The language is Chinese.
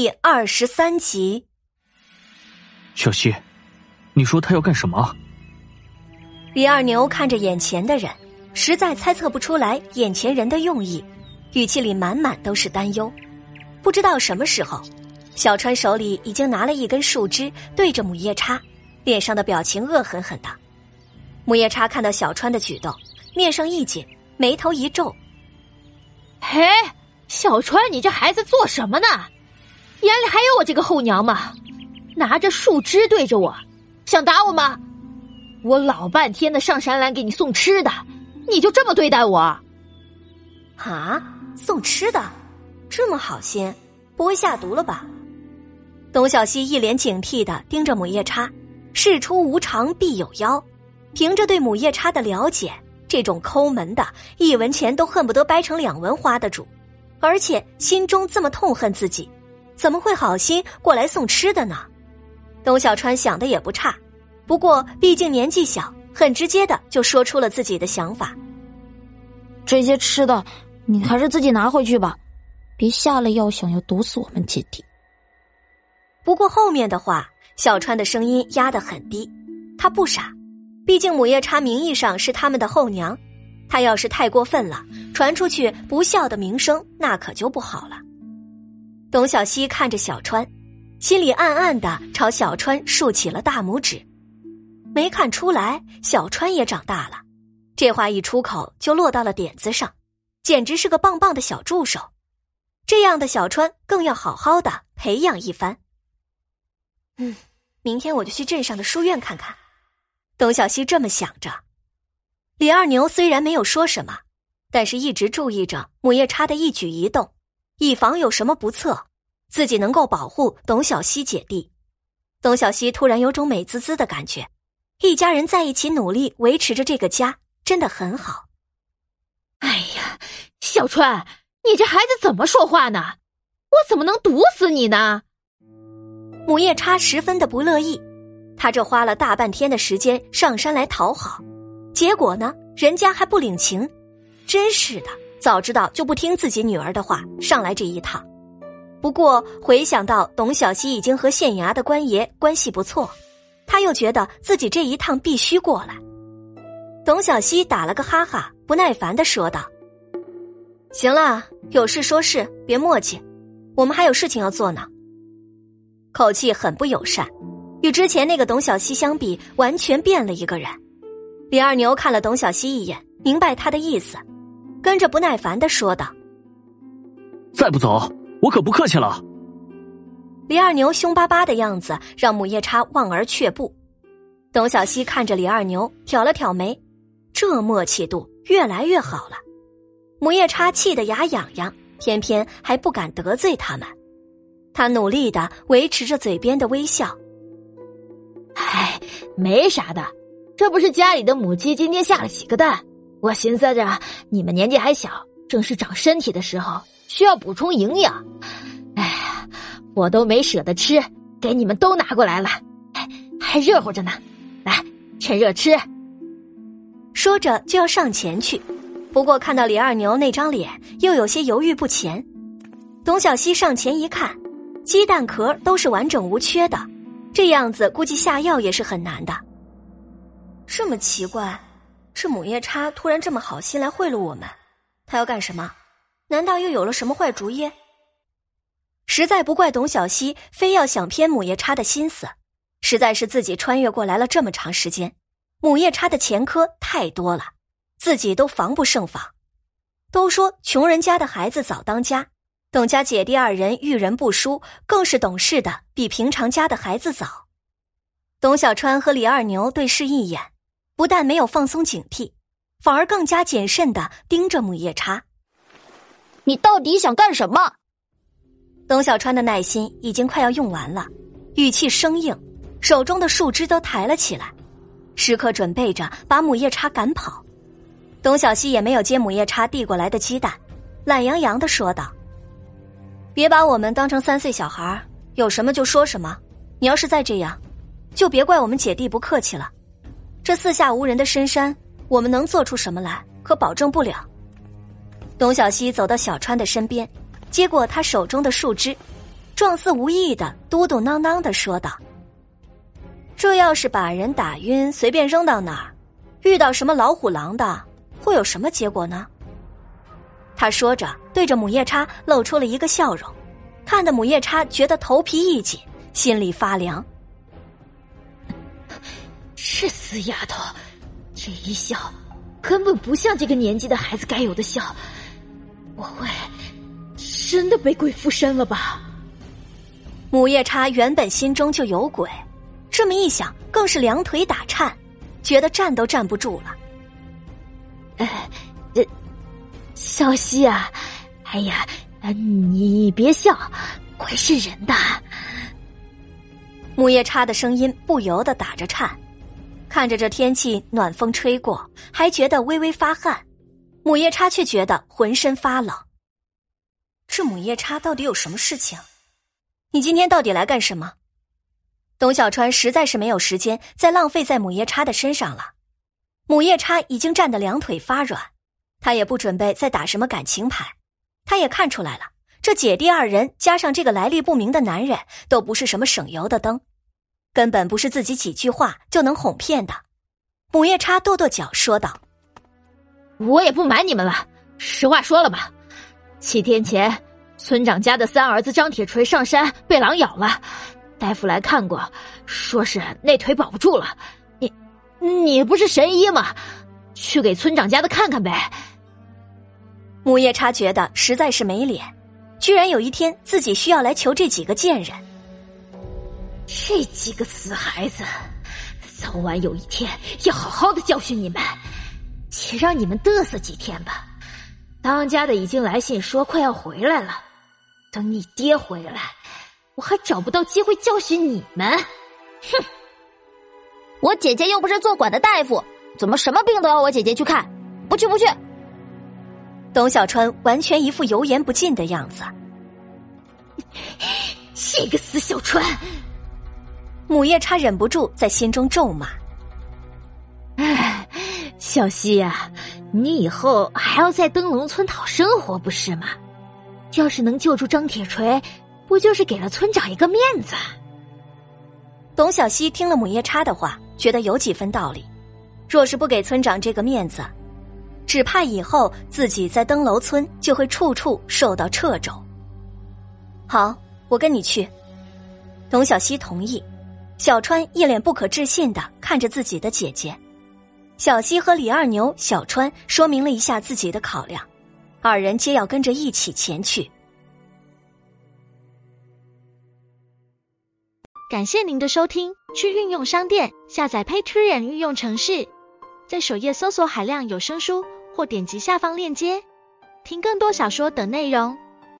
第二十三集，小溪，你说他要干什么？李二牛看着眼前的人，实在猜测不出来眼前人的用意，语气里满满都是担忧。不知道什么时候，小川手里已经拿了一根树枝，对着母夜叉，脸上的表情恶狠狠的。母夜叉看到小川的举动，面上一紧，眉头一皱：“嘿，小川，你这孩子做什么呢？眼里还有我这个后娘吗？拿着树枝对着我，想打我吗？我老半天的上山来给你送吃的，你就这么对待我？啊，送吃的？”这么好心，不会下毒了吧？董小希一脸警惕的盯着母夜叉，事出无常必有妖。凭着对母夜叉的了解，这种抠门的，一文钱都恨不得掰成两文花的主，而且心中这么痛恨自己，怎么会好心过来送吃的呢？董小川想的也不差，不过毕竟年纪小，很直接的就说出了自己的想法。这些吃的，你还是自己拿回去吧。别下了药，想要毒死我们姐弟。不过后面的话，小川的声音压得很低。他不傻，毕竟母夜叉名义上是他们的后娘，他要是太过分了，传出去不孝的名声，那可就不好了。董小希看着小川，心里暗暗的朝小川竖起了大拇指。没看出来，小川也长大了，这话一出口就落到了点子上，简直是个棒棒的小助手。这样的小川更要好好的培养一番。嗯，明天我就去镇上的书院看看。董小希这么想着。李二牛虽然没有说什么，但是一直注意着母夜叉的一举一动，以防有什么不测，自己能够保护董小希姐弟。董小希突然有种美滋滋的感觉，一家人在一起努力维持着这个家，真的很好。哎呀，小川。你这孩子怎么说话呢？我怎么能毒死你呢？母夜叉十分的不乐意，他这花了大半天的时间上山来讨好，结果呢，人家还不领情，真是的，早知道就不听自己女儿的话，上来这一趟。不过回想到董小希已经和县衙的官爷关系不错，他又觉得自己这一趟必须过来。董小希打了个哈哈，不耐烦的说道。行了，有事说事，别磨叽。我们还有事情要做呢。口气很不友善，与之前那个董小希相比，完全变了一个人。李二牛看了董小希一眼，明白他的意思，跟着不耐烦的说道：“再不走，我可不客气了。”李二牛凶巴巴的样子让母夜叉望而却步。董小希看着李二牛，挑了挑眉，这默契度越来越好了。母夜叉气得牙痒痒，偏偏还不敢得罪他们。他努力的维持着嘴边的微笑。哎，没啥的，这不是家里的母鸡今天下了几个蛋？我寻思着你们年纪还小，正是长身体的时候，需要补充营养。哎，我都没舍得吃，给你们都拿过来了，还热乎着呢。来，趁热吃。说着就要上前去。不过看到李二牛那张脸，又有些犹豫不前。董小希上前一看，鸡蛋壳都是完整无缺的，这样子估计下药也是很难的。这么奇怪，这母夜叉突然这么好心来贿赂我们，他要干什么？难道又有了什么坏主意？实在不怪董小希非要想偏母夜叉的心思，实在是自己穿越过来了这么长时间，母夜叉的前科太多了。自己都防不胜防，都说穷人家的孩子早当家，董家姐弟二人遇人不淑，更是懂事的比平常家的孩子早。董小川和李二牛对视一眼，不但没有放松警惕，反而更加谨慎的盯着母夜叉。你到底想干什么？董小川的耐心已经快要用完了，语气生硬，手中的树枝都抬了起来，时刻准备着把母夜叉赶跑。董小希也没有接母夜叉递过来的鸡蛋，懒洋洋的说道：“别把我们当成三岁小孩有什么就说什么。你要是再这样，就别怪我们姐弟不客气了。这四下无人的深山，我们能做出什么来，可保证不了。”董小希走到小川的身边，接过他手中的树枝，状似无意的嘟嘟囔囔的说道：“这要是把人打晕，随便扔到哪儿，遇到什么老虎狼的，会有什么结果呢？”他说着，对着母夜叉露出了一个笑容，看得母夜叉觉得头皮一紧，心里发凉。这死丫头，这一笑，根本不像这个年纪的孩子该有的笑。我会真的被鬼附身了吧？母夜叉原本心中就有鬼，这么一想，更是两腿打颤，觉得站都站不住了。哎，这小溪啊，哎呀，你别笑，鬼是人的。母夜叉的声音不由得打着颤，看着这天气暖风吹过，还觉得微微发汗。母夜叉却觉得浑身发冷。这母夜叉到底有什么事情？你今天到底来干什么？董小川实在是没有时间再浪费在母夜叉的身上了。母夜叉已经站得两腿发软，他也不准备再打什么感情牌。他也看出来了，这姐弟二人加上这个来历不明的男人，都不是什么省油的灯，根本不是自己几句话就能哄骗的。母夜叉跺跺脚说道。我也不瞒你们了，实话说了吧，七天前村长家的三儿子张铁锤上山被狼咬了，大夫来看过，说是那腿保不住了。你，你不是神医吗？去给村长家的看看呗。母夜叉觉得实在是没脸，居然有一天自己需要来求这几个贱人。这几个死孩子，早晚有一天要好好的教训你们。且让你们嘚瑟几天吧。当家的已经来信说快要回来了，等你爹回来，我还找不到机会教训你们。哼！我姐姐又不是做馆的大夫，怎么什么病都要我姐姐去看？不去不去！董小川完全一副油盐不进的样子。这个死小川！母夜叉忍不住在心中咒骂。哎。小溪呀，你以后还要在灯笼村讨生活不是吗？要是能救出张铁锤，不就是给了村长一个面子？董小希听了母夜叉的话，觉得有几分道理。若是不给村长这个面子，只怕以后自己在灯楼村就会处处受到掣肘。好，我跟你去。董小希同意。小川一脸不可置信的看着自己的姐姐。小西和李二牛、小川说明了一下自己的考量，二人皆要跟着一起前去。感谢您的收听，去运用商店下载 Patreon 运用城市，在首页搜索海量有声书，或点击下方链接听更多小说等内容。